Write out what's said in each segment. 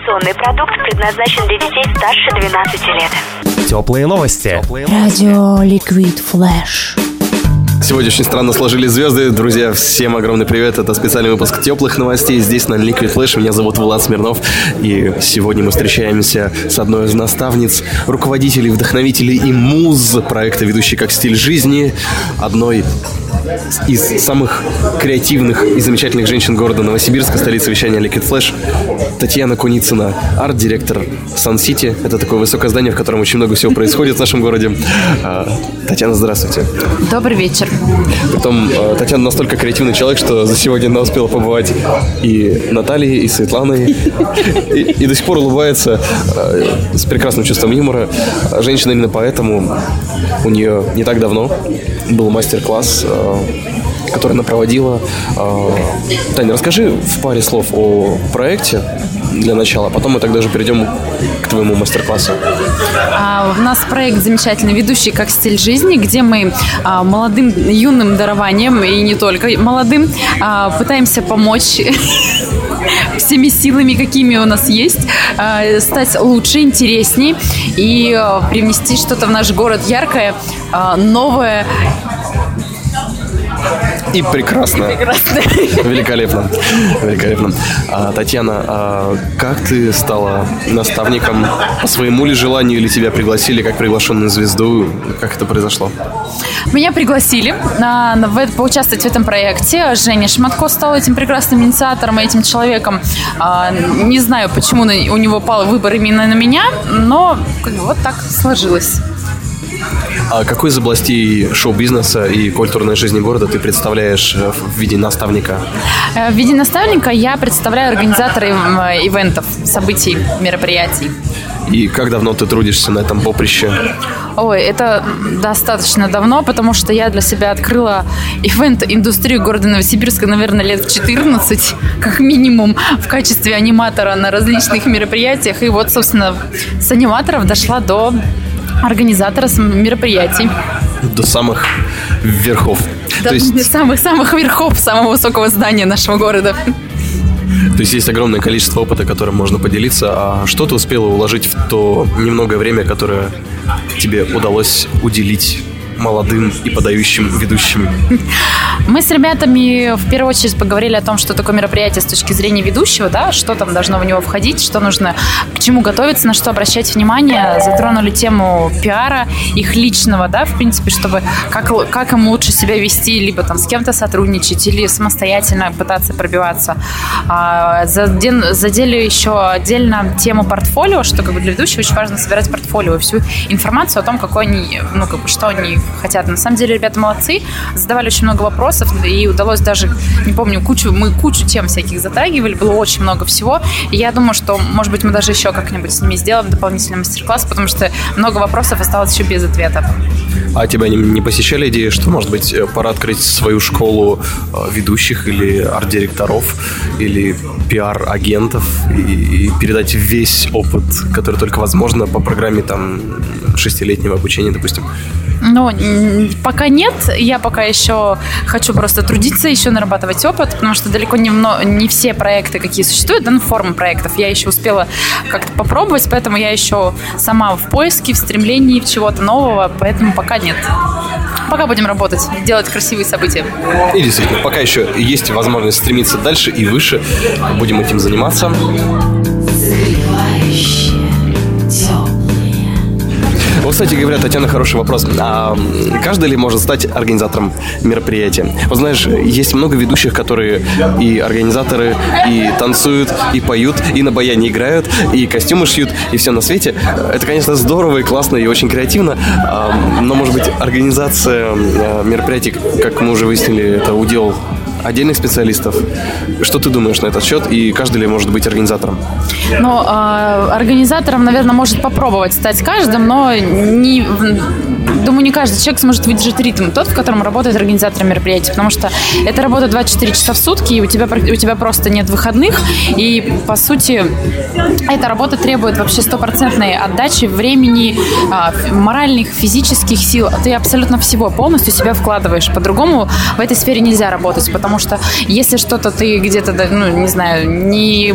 Информационный продукт предназначен для детей старше 12 лет. Теплые новости. Радио Ликвид Флэш. Сегодня очень странно сложились звезды. Друзья, всем огромный привет. Это специальный выпуск теплых новостей. Здесь на Liquid Flash. Меня зовут Влад Смирнов. И сегодня мы встречаемся с одной из наставниц, руководителей, вдохновителей и муз проекта «Ведущий как стиль жизни». Одной из самых креативных и замечательных женщин города Новосибирска, столицы вещания Liquid Flash, Татьяна Куницына, арт-директор Сан-Сити. Это такое высокое здание, в котором очень много всего происходит в нашем городе. А, Татьяна, здравствуйте. Добрый вечер. Притом э, Татьяна настолько креативный человек, что за сегодня она успела побывать и Натальей, и Светланой, и, и до сих пор улыбается э, с прекрасным чувством юмора. Женщина именно поэтому у нее не так давно был мастер-класс, э, который она проводила. Э, Таня, расскажи в паре слов о проекте для начала, а потом мы тогда же перейдем к твоему мастер-классу. А, у нас проект замечательный «Ведущий как стиль жизни», где мы а, молодым, юным дарованием, и не только молодым, а, пытаемся помочь всеми силами, какими у нас есть, а, стать лучше, интересней и а, привнести что-то в наш город яркое, а, новое И прекрасно. прекрасное. Великолепно. Великолепно. А, Татьяна, а как ты стала наставником по своему ли желанию или тебя пригласили как приглашенную звезду? Как это произошло? Меня пригласили на, в поучаствовать в этом проекте. Женя Шматко стал этим прекрасным инициатором и этим человеком. А, не знаю, почему у него пал выбор именно на меня, но как бы вот так сложилось. А какой из областей шоу-бизнеса и культурной жизни города ты представляешь э, в виде наставника? Э, В виде наставника я представляю организаторы э, ивентов, событий, мероприятий. И как давно ты трудишься на этом поприще? Ой, это достаточно давно, потому что я для себя открыла ивент-индустрию города Новосибирска, наверное, лет в 14, как минимум, в качестве аниматора на различных мероприятиях. И вот, собственно, с аниматоров дошла до организатора мероприятий. До самых верхов. До есть, самых-самых верхов самого высокого здания нашего города. то есть есть огромное количество опыта, которым можно поделиться. А что ты успела уложить в то немногое время, которое тебе удалось уделить молодым и подающим ведущим? Мы с ребятами в первую очередь поговорили о том, что такое мероприятие с точки зрения ведущего, да, что там должно в него входить, что нужно, к чему готовиться, на что обращать внимание. Затронули тему пиара, их личного, да, в принципе, чтобы как, как им лучше себя вести, либо там с кем-то сотрудничать или самостоятельно пытаться пробиваться. А, задели еще отдельно тему портфолио, что как бы для ведущего очень важно собирать портфолио всю информацию о том, какой они, ну, как бы, что они хотят. На самом деле, ребята молодцы, задавали очень много вопросов, и удалось даже, не помню, кучу, мы кучу тем всяких затрагивали, было очень много всего. И я думаю, что, может быть, мы даже еще как-нибудь с ними сделаем дополнительный мастер-класс, потому что много вопросов осталось еще без ответа. А тебя не, не посещали идеи, что, может быть, э, пора открыть свою школу э, ведущих или арт-директоров, или пиар-агентов и, и передать весь опыт, который только возможно по программе там шестилетнего обучения, допустим? Ну, пока нет. Я пока еще хочу просто трудиться, еще нарабатывать опыт, потому что далеко не, не все проекты, какие существуют, да, ну, формы проектов, я еще успела как-то попробовать, поэтому я еще сама в поиске, в стремлении чего-то нового, поэтому пока нет. Пока будем работать, делать красивые события. И действительно, пока еще есть возможность стремиться дальше и выше, будем этим заниматься. Вот, кстати говоря, Татьяна, хороший вопрос. А каждый ли может стать организатором мероприятия? Вот знаешь, есть много ведущих, которые и организаторы, и танцуют, и поют, и на баяне играют, и костюмы шьют, и все на свете. Это, конечно, здорово и классно, и очень креативно, а, но, может быть, организация э, мероприятий, как мы уже выяснили, это удел отдельных специалистов. Что ты думаешь на этот счет, и каждый ли может быть организатором? Но э, организатором, наверное, может попробовать стать каждым, но не, думаю, не каждый человек сможет выдержать ритм тот, в котором работает организатор мероприятия, потому что это работа 24 часа в сутки, и у тебя, у тебя просто нет выходных, и, по сути, эта работа требует вообще стопроцентной отдачи времени, а, моральных, физических сил. Ты абсолютно всего полностью себя вкладываешь. По-другому в этой сфере нельзя работать, потому что если что-то ты где-то, ну, не знаю, не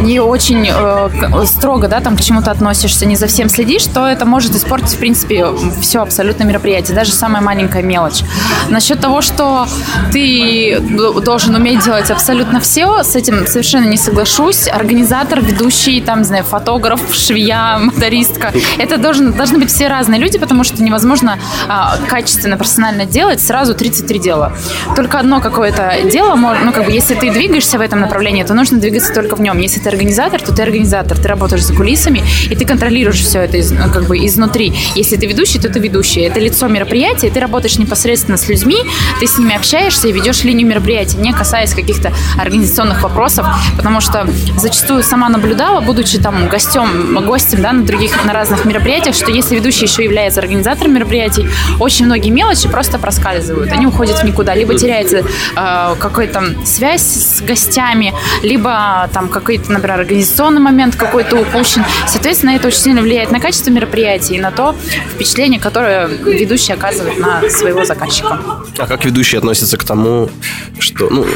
не очень э, строго, да, там к чему-то относишься, не за всем следишь, то это может испортить, в принципе, все абсолютно мероприятие, даже самая маленькая мелочь. Насчет того, что ты должен уметь делать абсолютно все, с этим совершенно не соглашусь. Организатор, ведущий, там, не знаю, фотограф, швея, мотористка, это должен, должны быть все разные люди, потому что невозможно а, качественно, профессионально делать сразу 33 дела. Только одно какое-то дело, ну, как бы, если ты двигаешься в этом направлении, то нужно двигаться только в нем. Если ты организатор, то ты организатор, ты работаешь за кулисами, и ты контролируешь все это из, ну, как бы изнутри. Если ты ведущий, то ты ведущий. Это лицо мероприятия, ты работаешь непосредственно с людьми, ты с ними общаешься и ведешь линию мероприятия, не касаясь каких-то организационных вопросов, потому что зачастую сама наблюдала, будучи там гостем, гостем да, на других, на разных мероприятиях, что если ведущий еще является организатором мероприятий, очень многие мелочи просто проскальзывают, они уходят в никуда, либо теряется э, какая-то связь с гостями, либо там какой-то, например, организационный момент какой-то упущен. Соответственно, это очень сильно влияет на качество мероприятия и на то впечатление, которое ведущий оказывает на своего заказчика. А как ведущий относится к тому, что, ну,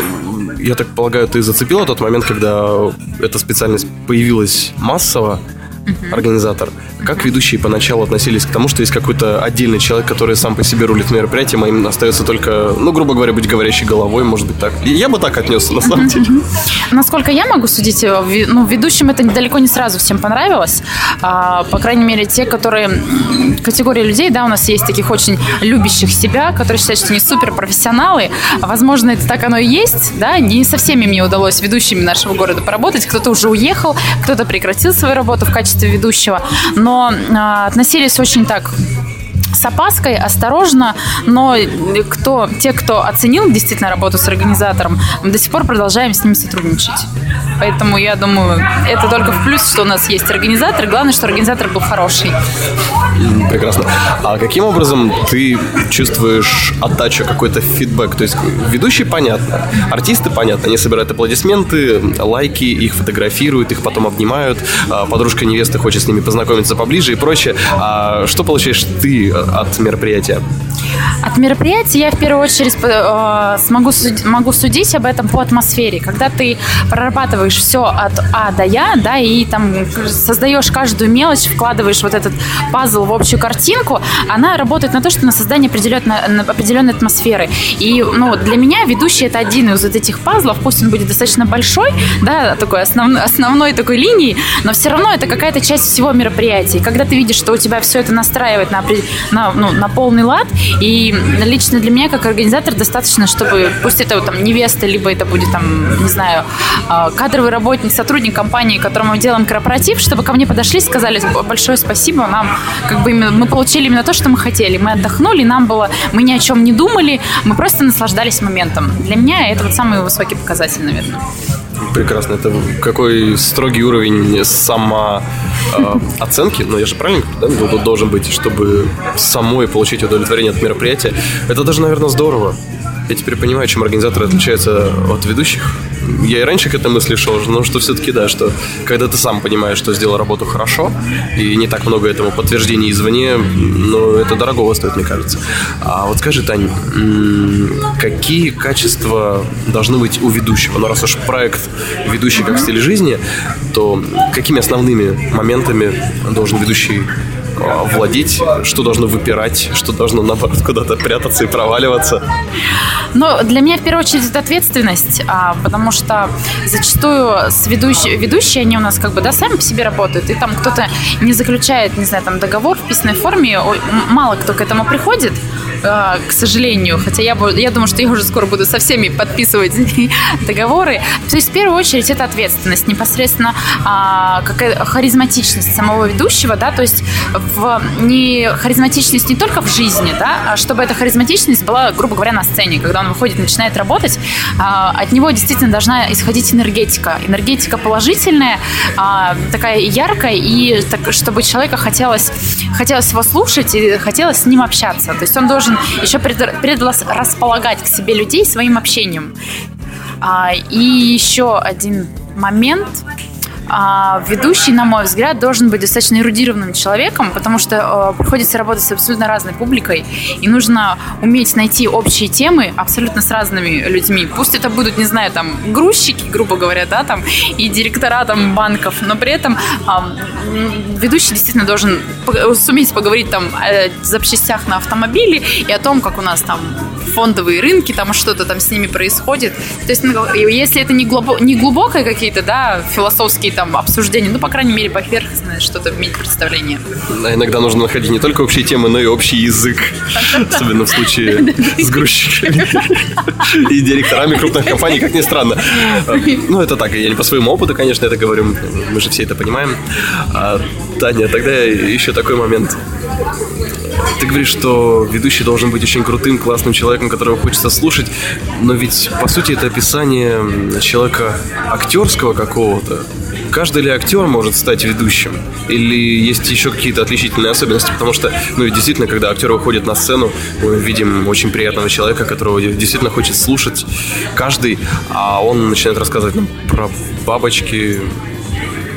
я так полагаю, ты зацепила тот момент, когда эта специальность появилась массово, организатор. Как ведущие поначалу относились к тому, что есть какой-то отдельный человек, который сам по себе рулит мероприятием, а им остается только, ну, грубо говоря, быть говорящей головой, может быть, так. Я бы так отнесся, на самом деле. Насколько я могу судить, э, ну, ведущим это далеко не сразу всем понравилось. А, по крайней мере, те, которые... Категория людей, да, у нас есть таких очень любящих себя, которые считают, что они супер профессионалы. Возможно, это так оно и есть, да. Не со всеми мне удалось ведущими нашего города поработать. Кто-то уже уехал, кто-то прекратил свою работу в качестве ведущего. Но а, относились очень так с опаской, осторожно, но кто, те, кто оценил действительно работу с организатором, мы до сих пор продолжаем с ними сотрудничать. Поэтому я думаю, это только в плюс, что у нас есть организатор. Главное, что организатор был хороший. Прекрасно. А каким образом ты чувствуешь отдачу, какой-то фидбэк? То есть ведущие понятно, артисты понятно, они собирают аплодисменты, лайки, их фотографируют, их потом обнимают, а подружка невесты хочет с ними познакомиться поближе и прочее. А что получаешь ты от мероприятия? От мероприятия я в первую очередь э, смогу, могу судить об этом по атмосфере. Когда ты прорабатываешь все от А до Я, да, и там создаешь каждую мелочь, вкладываешь вот этот пазл в общую картинку, она работает на то, что на создание определенной, определенной атмосферы. И ну, для меня ведущий это один из вот этих пазлов, пусть он будет достаточно большой, да, такой основной, основной такой линии, но все равно это какая-то часть всего мероприятия. И когда ты видишь, что у тебя все это настраивает на, на, ну, на полный лад, и лично для меня, как организатор, достаточно, чтобы, пусть это там невеста, либо это будет там, не знаю, а, кадровый работник, сотрудник компании, которому мы делаем корпоратив, чтобы ко мне подошли, сказали большое спасибо, нам как бы мы получили именно то, что мы хотели. Мы отдохнули, нам было, мы ни о чем не думали, мы просто наслаждались моментом. Для меня это вот самый высокий показатель, наверное. Прекрасно. Это какой строгий уровень самооценки, э, ну я же правильно да, должен быть, чтобы самой получить удовлетворение от мероприятия. Это даже, наверное, здорово. Я теперь понимаю, чем организаторы отличаются от ведущих. Я и раньше к этой мысли шел, но что все-таки да, что когда ты сам понимаешь, что сделал работу хорошо, и не так много этому подтверждений извне, ну, это дорогого стоит, мне кажется. А вот скажи, Тань, какие качества должны быть у ведущего? Ну, раз уж проект ведущий как стиль жизни, то какими основными моментами должен ведущий владеть, что должно выпирать, что должно, наоборот, куда-то прятаться и проваливаться? Ну, для меня в первую очередь это ответственность, а, потому что зачастую с ведущие, ведущие, они у нас как бы, да, сами по себе работают, и там кто-то не заключает, не знаю, там договор в письменной форме, мало кто к этому приходит, а, к сожалению, хотя я, я думаю, что я уже скоро буду со всеми подписывать договоры. То есть в первую очередь это ответственность, непосредственно а, какая харизматичность самого ведущего, да, то есть в не харизматичность не только в жизни, да, а чтобы эта харизматичность была, грубо говоря, на сцене, когда он выходит, начинает работать, а, от него действительно должна исходить энергетика, энергетика положительная, а, такая яркая и так, чтобы человека хотелось хотелось его слушать и хотелось с ним общаться, то есть он должен еще предрасполагать к себе людей своим общением. А, и еще один момент а, ведущий, на мой взгляд, должен быть достаточно эрудированным человеком, потому что э, приходится работать с абсолютно разной публикой, и нужно уметь найти общие темы абсолютно с разными людьми. Пусть это будут, не знаю, там, грузчики, грубо говоря, да, там, и директора там банков, но при этом э, ведущий действительно должен суметь поговорить там о запчастях на автомобиле и о том, как у нас там фондовые рынки, там что-то там с ними происходит. То есть, ну, если это не, глубо, не глубокое какие-то, да, философские там обсуждения, ну, по крайней мере, поверхностное что-то иметь представление. А иногда нужно находить не только общие темы, но и общий язык. Особенно в случае с грузчиками и директорами крупных компаний, как ни странно. Ну, это так, я не по своему опыту, конечно, это говорю, мы же все это понимаем. А, Таня, тогда еще такой момент. Ты говоришь, что ведущий должен быть очень крутым, классным человеком, которого хочется слушать, но ведь, по сути, это описание человека актерского какого-то. Каждый ли актер может стать ведущим? Или есть еще какие-то отличительные особенности? Потому что, ну, действительно, когда актер выходит на сцену, мы видим очень приятного человека, которого действительно хочет слушать каждый, а он начинает рассказывать нам про бабочки,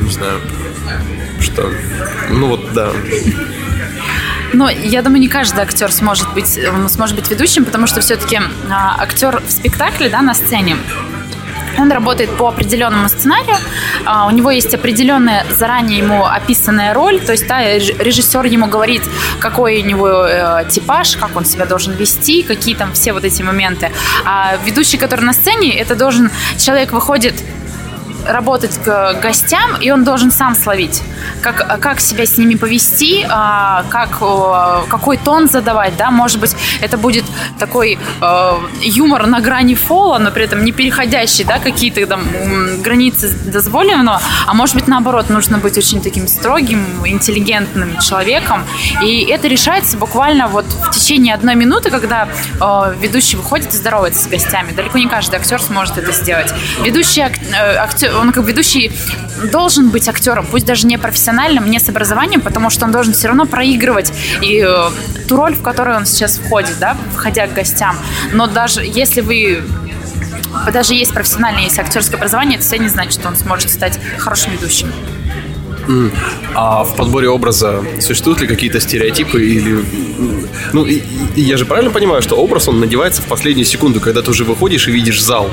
не знаю, что... Ну вот, да. Но я думаю, не каждый актер сможет быть, сможет быть ведущим, потому что все-таки актер в спектакле, да, на сцене, он работает по определенному сценарию, а, у него есть определенная заранее ему описанная роль, то есть да, режиссер ему говорит, какой у него э, типаж, как он себя должен вести, какие там все вот эти моменты. А ведущий, который на сцене, это должен, человек выходит работать к гостям, и он должен сам словить, как, как себя с ними повести, а, как, какой тон задавать, да, может быть, это будет такой э, юмор на грани фола, но при этом не переходящий, да, какие-то там границы дозволенного, а может быть, наоборот, нужно быть очень таким строгим, интеллигентным человеком, и это решается буквально вот в течение одной минуты, когда э, ведущий выходит и здоровается с гостями. Далеко не каждый актер сможет это сделать. Ведущий э, актер, он как ведущий должен быть актером, пусть даже не профессиональным, не с образованием, потому что он должен все равно проигрывать и э, ту роль, в которую он сейчас входит, да, входя к гостям. Но даже если вы даже есть профессиональное, есть актерское образование, это не значит, что он сможет стать хорошим ведущим. А в подборе образа существуют ли какие-то стереотипы или... Ну, и, и я же правильно понимаю, что образ, он надевается в последнюю секунду, когда ты уже выходишь и видишь зал.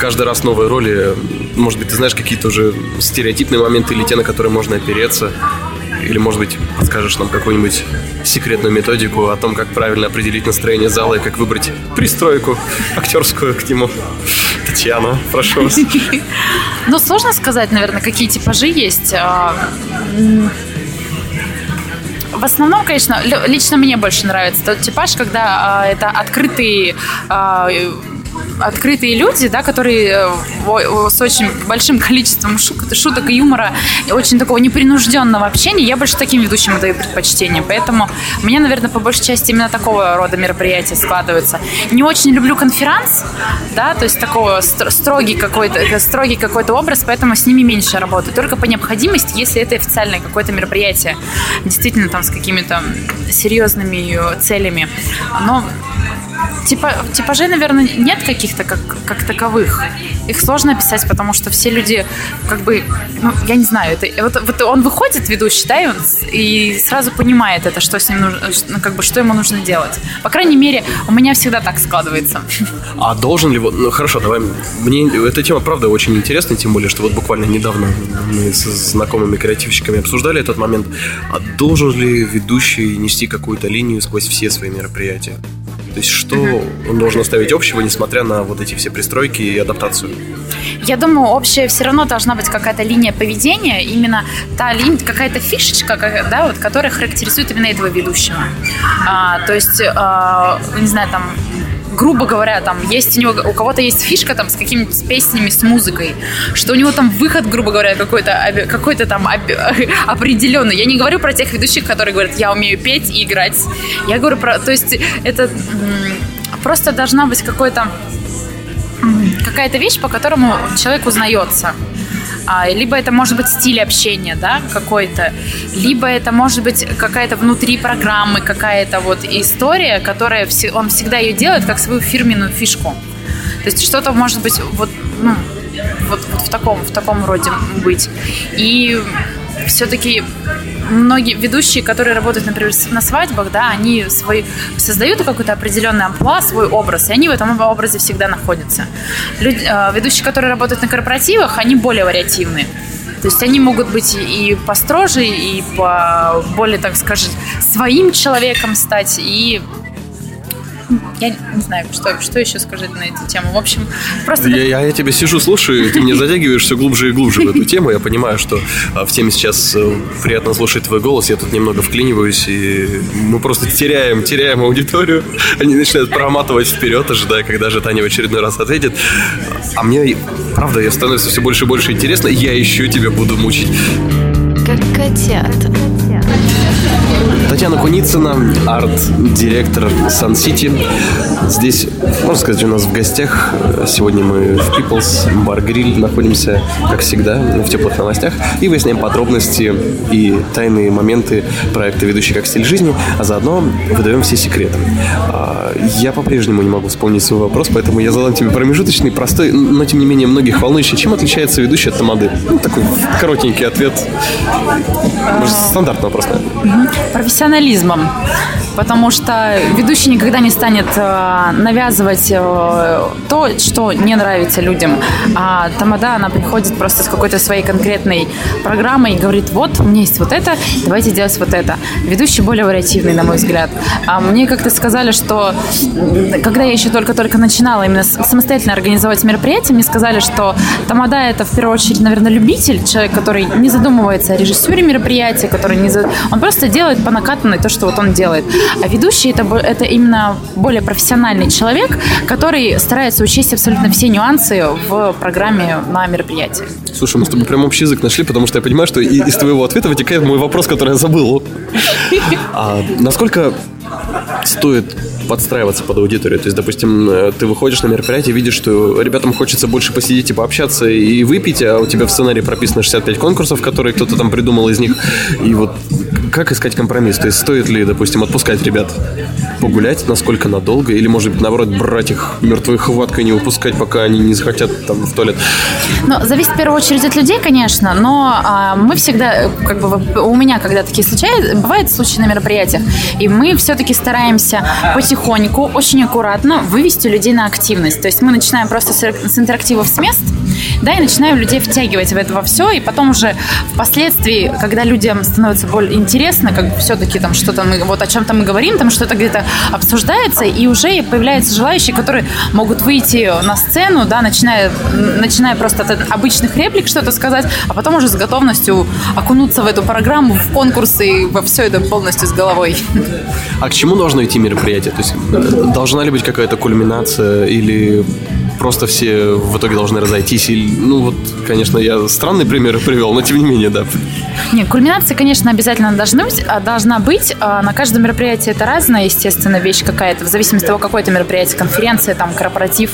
Каждый раз новые роли. Может быть, ты знаешь какие-то уже стереотипные моменты или те, на которые можно опереться. Или, может быть, подскажешь нам какую-нибудь секретную методику о том, как правильно определить настроение зала и как выбрать пристройку актерскую к нему. Татьяна, прошу вас. Ну, сложно сказать, наверное, какие типажи есть. А, в основном, конечно, лично мне больше нравится тот типаж, когда а, это открытый а, открытые люди, да, которые э, с очень большим количеством шуток и юмора, и очень такого непринужденного общения, я больше таким ведущим даю предпочтение. Поэтому у меня, наверное, по большей части именно такого рода мероприятия складываются. Не очень люблю конферанс, да, то есть такого строгий какой-то э, строгий какой-то образ, поэтому с ними меньше работаю. Только по необходимости, если это официальное какое-то мероприятие, действительно там с какими-то серьезными э, целями. Но Типа, типажей, наверное, нет каких-то как, как таковых. Их сложно описать, потому что все люди, как бы, ну, я не знаю, это, вот, вот он выходит, ведущий, да, и, он, и сразу понимает это, что с ним нужно, ну, как бы, что ему нужно делать. По крайней мере, у меня всегда так складывается. А должен ли ну, хорошо, давай, мне эта тема, правда, очень интересна, тем более, что вот буквально недавно мы с знакомыми креативщиками обсуждали этот момент. А должен ли ведущий нести какую-то линию сквозь все свои мероприятия? То есть что должен оставить общего, несмотря на вот эти все пристройки и адаптацию? Я думаю, общая все равно должна быть какая-то линия поведения, именно та линия, какая-то фишечка, да, вот, которая характеризует именно этого ведущего. А, то есть, а, не знаю, там грубо говоря, там есть у него, у кого-то есть фишка там с какими-то с песнями, с музыкой, что у него там выход, грубо говоря, какой-то какой-то там определенный. Я не говорю про тех ведущих, которые говорят, я умею петь и играть. Я говорю про, то есть это просто должна быть какой-то какая-то вещь, по которому человек узнается. А, либо это может быть стиль общения, да, какой-то, либо это может быть какая-то внутри программы, какая-то вот история, которая он всегда ее делает как свою фирменную фишку. То есть что-то может быть вот, ну, вот, вот в таком в таком роде быть. И все-таки многие ведущие, которые работают, например, на свадьбах, да, они свой, создают какой-то определенный амплуа, свой образ, и они в этом образе всегда находятся. Люди, э, ведущие, которые работают на корпоративах, они более вариативны. То есть они могут быть и построже, и по более, так скажем, своим человеком стать, и я не знаю, что, что еще сказать на эту тему. В общем, просто... Я, я, я тебя сижу, слушаю, ты мне затягиваешь все глубже и глубже в эту тему. Я понимаю, что а, в теме сейчас э, приятно слушать твой голос. Я тут немного вклиниваюсь, и мы просто теряем, теряем аудиторию. Они начинают проматывать вперед, ожидая, когда же Таня в очередной раз ответит. А мне, правда, я становится все больше и больше интересно, и я еще тебя буду мучить. Как котята. Татьяна Куницына, арт-директор City. Здесь, можно сказать, у нас в гостях. Сегодня мы в People's Bar Grill находимся, как всегда, в теплых новостях. И выясняем подробности и тайные моменты проекта «Ведущий как стиль жизни», а заодно выдаем все секреты. А, Я по-прежнему не могу вспомнить свой вопрос, поэтому я задам тебе промежуточный, простой, но тем не менее многих волнующий. Чем отличается ведущий от тамады? Ну, такой коротенький ответ. Может, стандартный вопрос, профессионализмом. Потому что ведущий никогда не станет э, навязывать э, то, что не нравится людям. А Тамада, она приходит просто с какой-то своей конкретной программой и говорит, вот, у меня есть вот это, давайте делать вот это. Ведущий более вариативный, на мой взгляд. А мне как-то сказали, что когда я еще только-только начинала именно самостоятельно организовать мероприятие, мне сказали, что Тамада это в первую очередь, наверное, любитель, человек, который не задумывается о режиссуре мероприятия, который не за... он просто делает по накатанной то, что вот он делает. А ведущий это, это именно более профессиональный человек, который старается учесть абсолютно все нюансы в программе на мероприятии. Слушай, мы с тобой прям общий язык нашли, потому что я понимаю, что из твоего ответа вытекает мой вопрос, который я забыл. А насколько стоит подстраиваться под аудиторию? То есть, допустим, ты выходишь на мероприятие, видишь, что ребятам хочется больше посидеть и пообщаться и выпить, а у тебя в сценарии прописано 65 конкурсов, которые кто-то там придумал из них. И вот как искать компромисс? То есть, стоит ли, допустим, отпускать ребят погулять, насколько надолго, или, может быть, наоборот, брать их мертвой хваткой, не выпускать, пока они не захотят там в туалет? Ну, зависит в первую очередь от людей, конечно, но а, мы всегда, как бы у меня, когда такие случаются, бывают случаи на мероприятиях, и мы все-таки стараемся потихоньку, очень аккуратно вывести людей на активность. То есть мы начинаем просто с интерактивов с мест, да, и начинаем людей втягивать в это во все, и потом уже впоследствии, когда людям становится более интересно, как все-таки там что-то мы, вот о чем-то мы говорим, там что-то где-то обсуждается, и уже появляются желающие, которые могут выйти на сцену, да, начиная, начиная просто от обычных реплик что-то сказать, а потом уже с готовностью окунуться в эту программу, в конкурсы и во все это полностью с головой. А к чему должно идти мероприятие? То есть э, должна ли быть какая-то кульминация или просто все в итоге должны разойтись? Или, ну вот, конечно, я странный пример привел, но тем не менее, да. Нет, кульминация, конечно, обязательно должна быть. а, Должна быть. А На каждом мероприятии это разная, естественно, вещь какая-то, в зависимости от того, какое это мероприятие, конференция, там, корпоратив,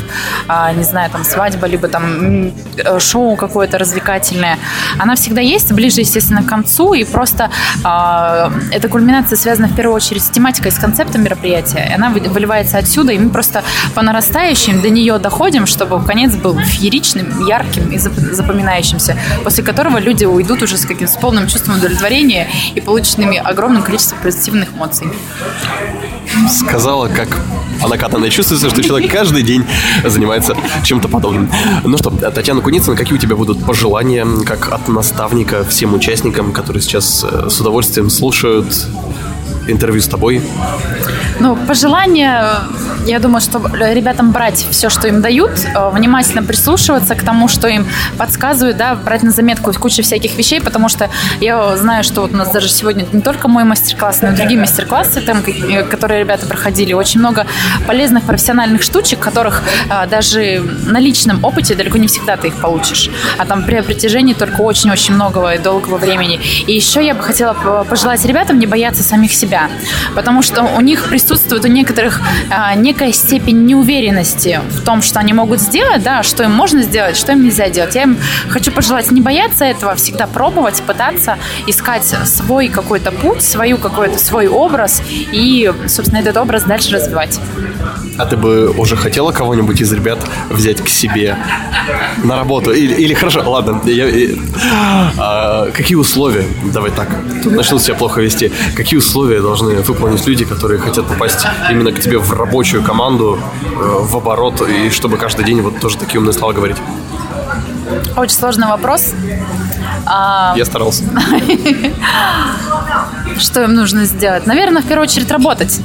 а, не знаю, там, свадьба, либо там э, шоу какое-то развлекательное. Она всегда есть, ближе, естественно, к концу, и просто а, эта кульминация связана в первую очередь с тематикой, с концептом мероприятия. И Она вы- выливается отсюда, и мы просто по нарастающим до нее доходим, чтобы конец был фееричным, ярким и зап- запоминающимся, после которого люди уйдут уже с каким с полным чувством удовлетворения и полученными огромным количеством позитивных эмоций. Сказала, как по накатанной чувствуется, что человек каждый день занимается чем-то подобным. Ну что, Татьяна Куницына, какие у тебя будут пожелания, как от наставника всем участникам, которые сейчас э, с удовольствием слушают интервью с тобой? Ну, пожелание, я думаю, что ребятам брать все, что им дают, э, внимательно прислушиваться к тому, что им подсказывают, да, брать на заметку кучу всяких вещей, потому что я знаю, что вот у нас даже сегодня не только мой мастер-класс, но и другие мастер-классы, там, э, которые ребята проходили, очень много полезных профессиональных штучек, которых э, даже на личном опыте далеко не всегда ты их получишь, а там при притяжении только очень-очень многого и долгого времени. И еще я бы хотела пожелать ребятам не бояться самих себя. Потому что у них присутствует у некоторых а, некая степень неуверенности в том, что они могут сделать, да, что им можно сделать, что им нельзя делать. Я им хочу пожелать не бояться этого, всегда пробовать, пытаться искать свой какой-то путь, свою какой-то свой образ и, собственно, этот образ дальше развивать. А ты бы уже хотела кого-нибудь из ребят взять к себе на работу? Или, или хорошо, ладно, я, я, а, какие условия, давай так, тут начнут себя плохо вести, какие условия должны выполнить люди, которые хотят попасть именно к тебе в рабочую команду, э, в оборот, и чтобы каждый день вот тоже такие умные слова говорить? Очень сложный вопрос. А... Я старался. Что им нужно сделать? Наверное, в первую очередь работать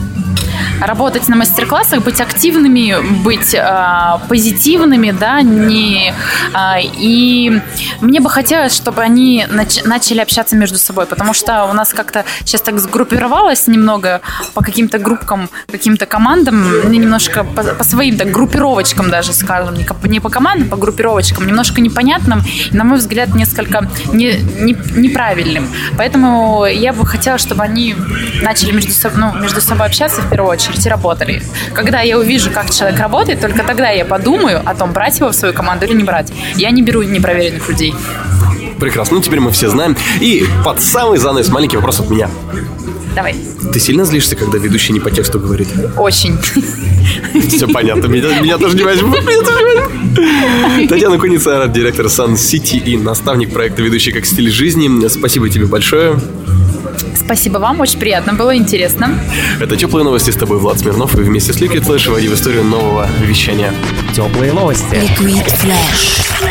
работать на мастер-классах, быть активными, быть э, позитивными, да, не, э, и мне бы хотелось, чтобы они нач- начали общаться между собой, потому что у нас как-то сейчас так сгруппировалось немного по каким-то группкам, каким-то командам, мне немножко по, по своим так группировочкам даже, скажем, не, не по командам, по группировочкам, немножко непонятным, на мой взгляд, несколько не, не, неправильным. Поэтому я бы хотела, чтобы они начали между, собой, ну, между собой общаться в первую очередь очередь работали. Когда я увижу, как человек работает, только тогда я подумаю о том, брать его в свою команду или не брать. Я не беру непроверенных людей. Прекрасно. Ну, теперь мы все знаем. И под самый занавес маленький вопрос от меня. Давай. Ты сильно злишься, когда ведущий не по тексту говорит? Очень. Все понятно. Меня, меня тоже не возьмут. Меня тоже не возьмут. Татьяна Куница, директор Сан Сити и наставник проекта «Ведущий как стиль жизни». Спасибо тебе большое. Спасибо вам, очень приятно было, интересно. Это «Теплые новости» с тобой, Влад Смирнов, и вместе с Liquid Flash вводи в историю нового вещания. Теплые новости. Liquid Flash.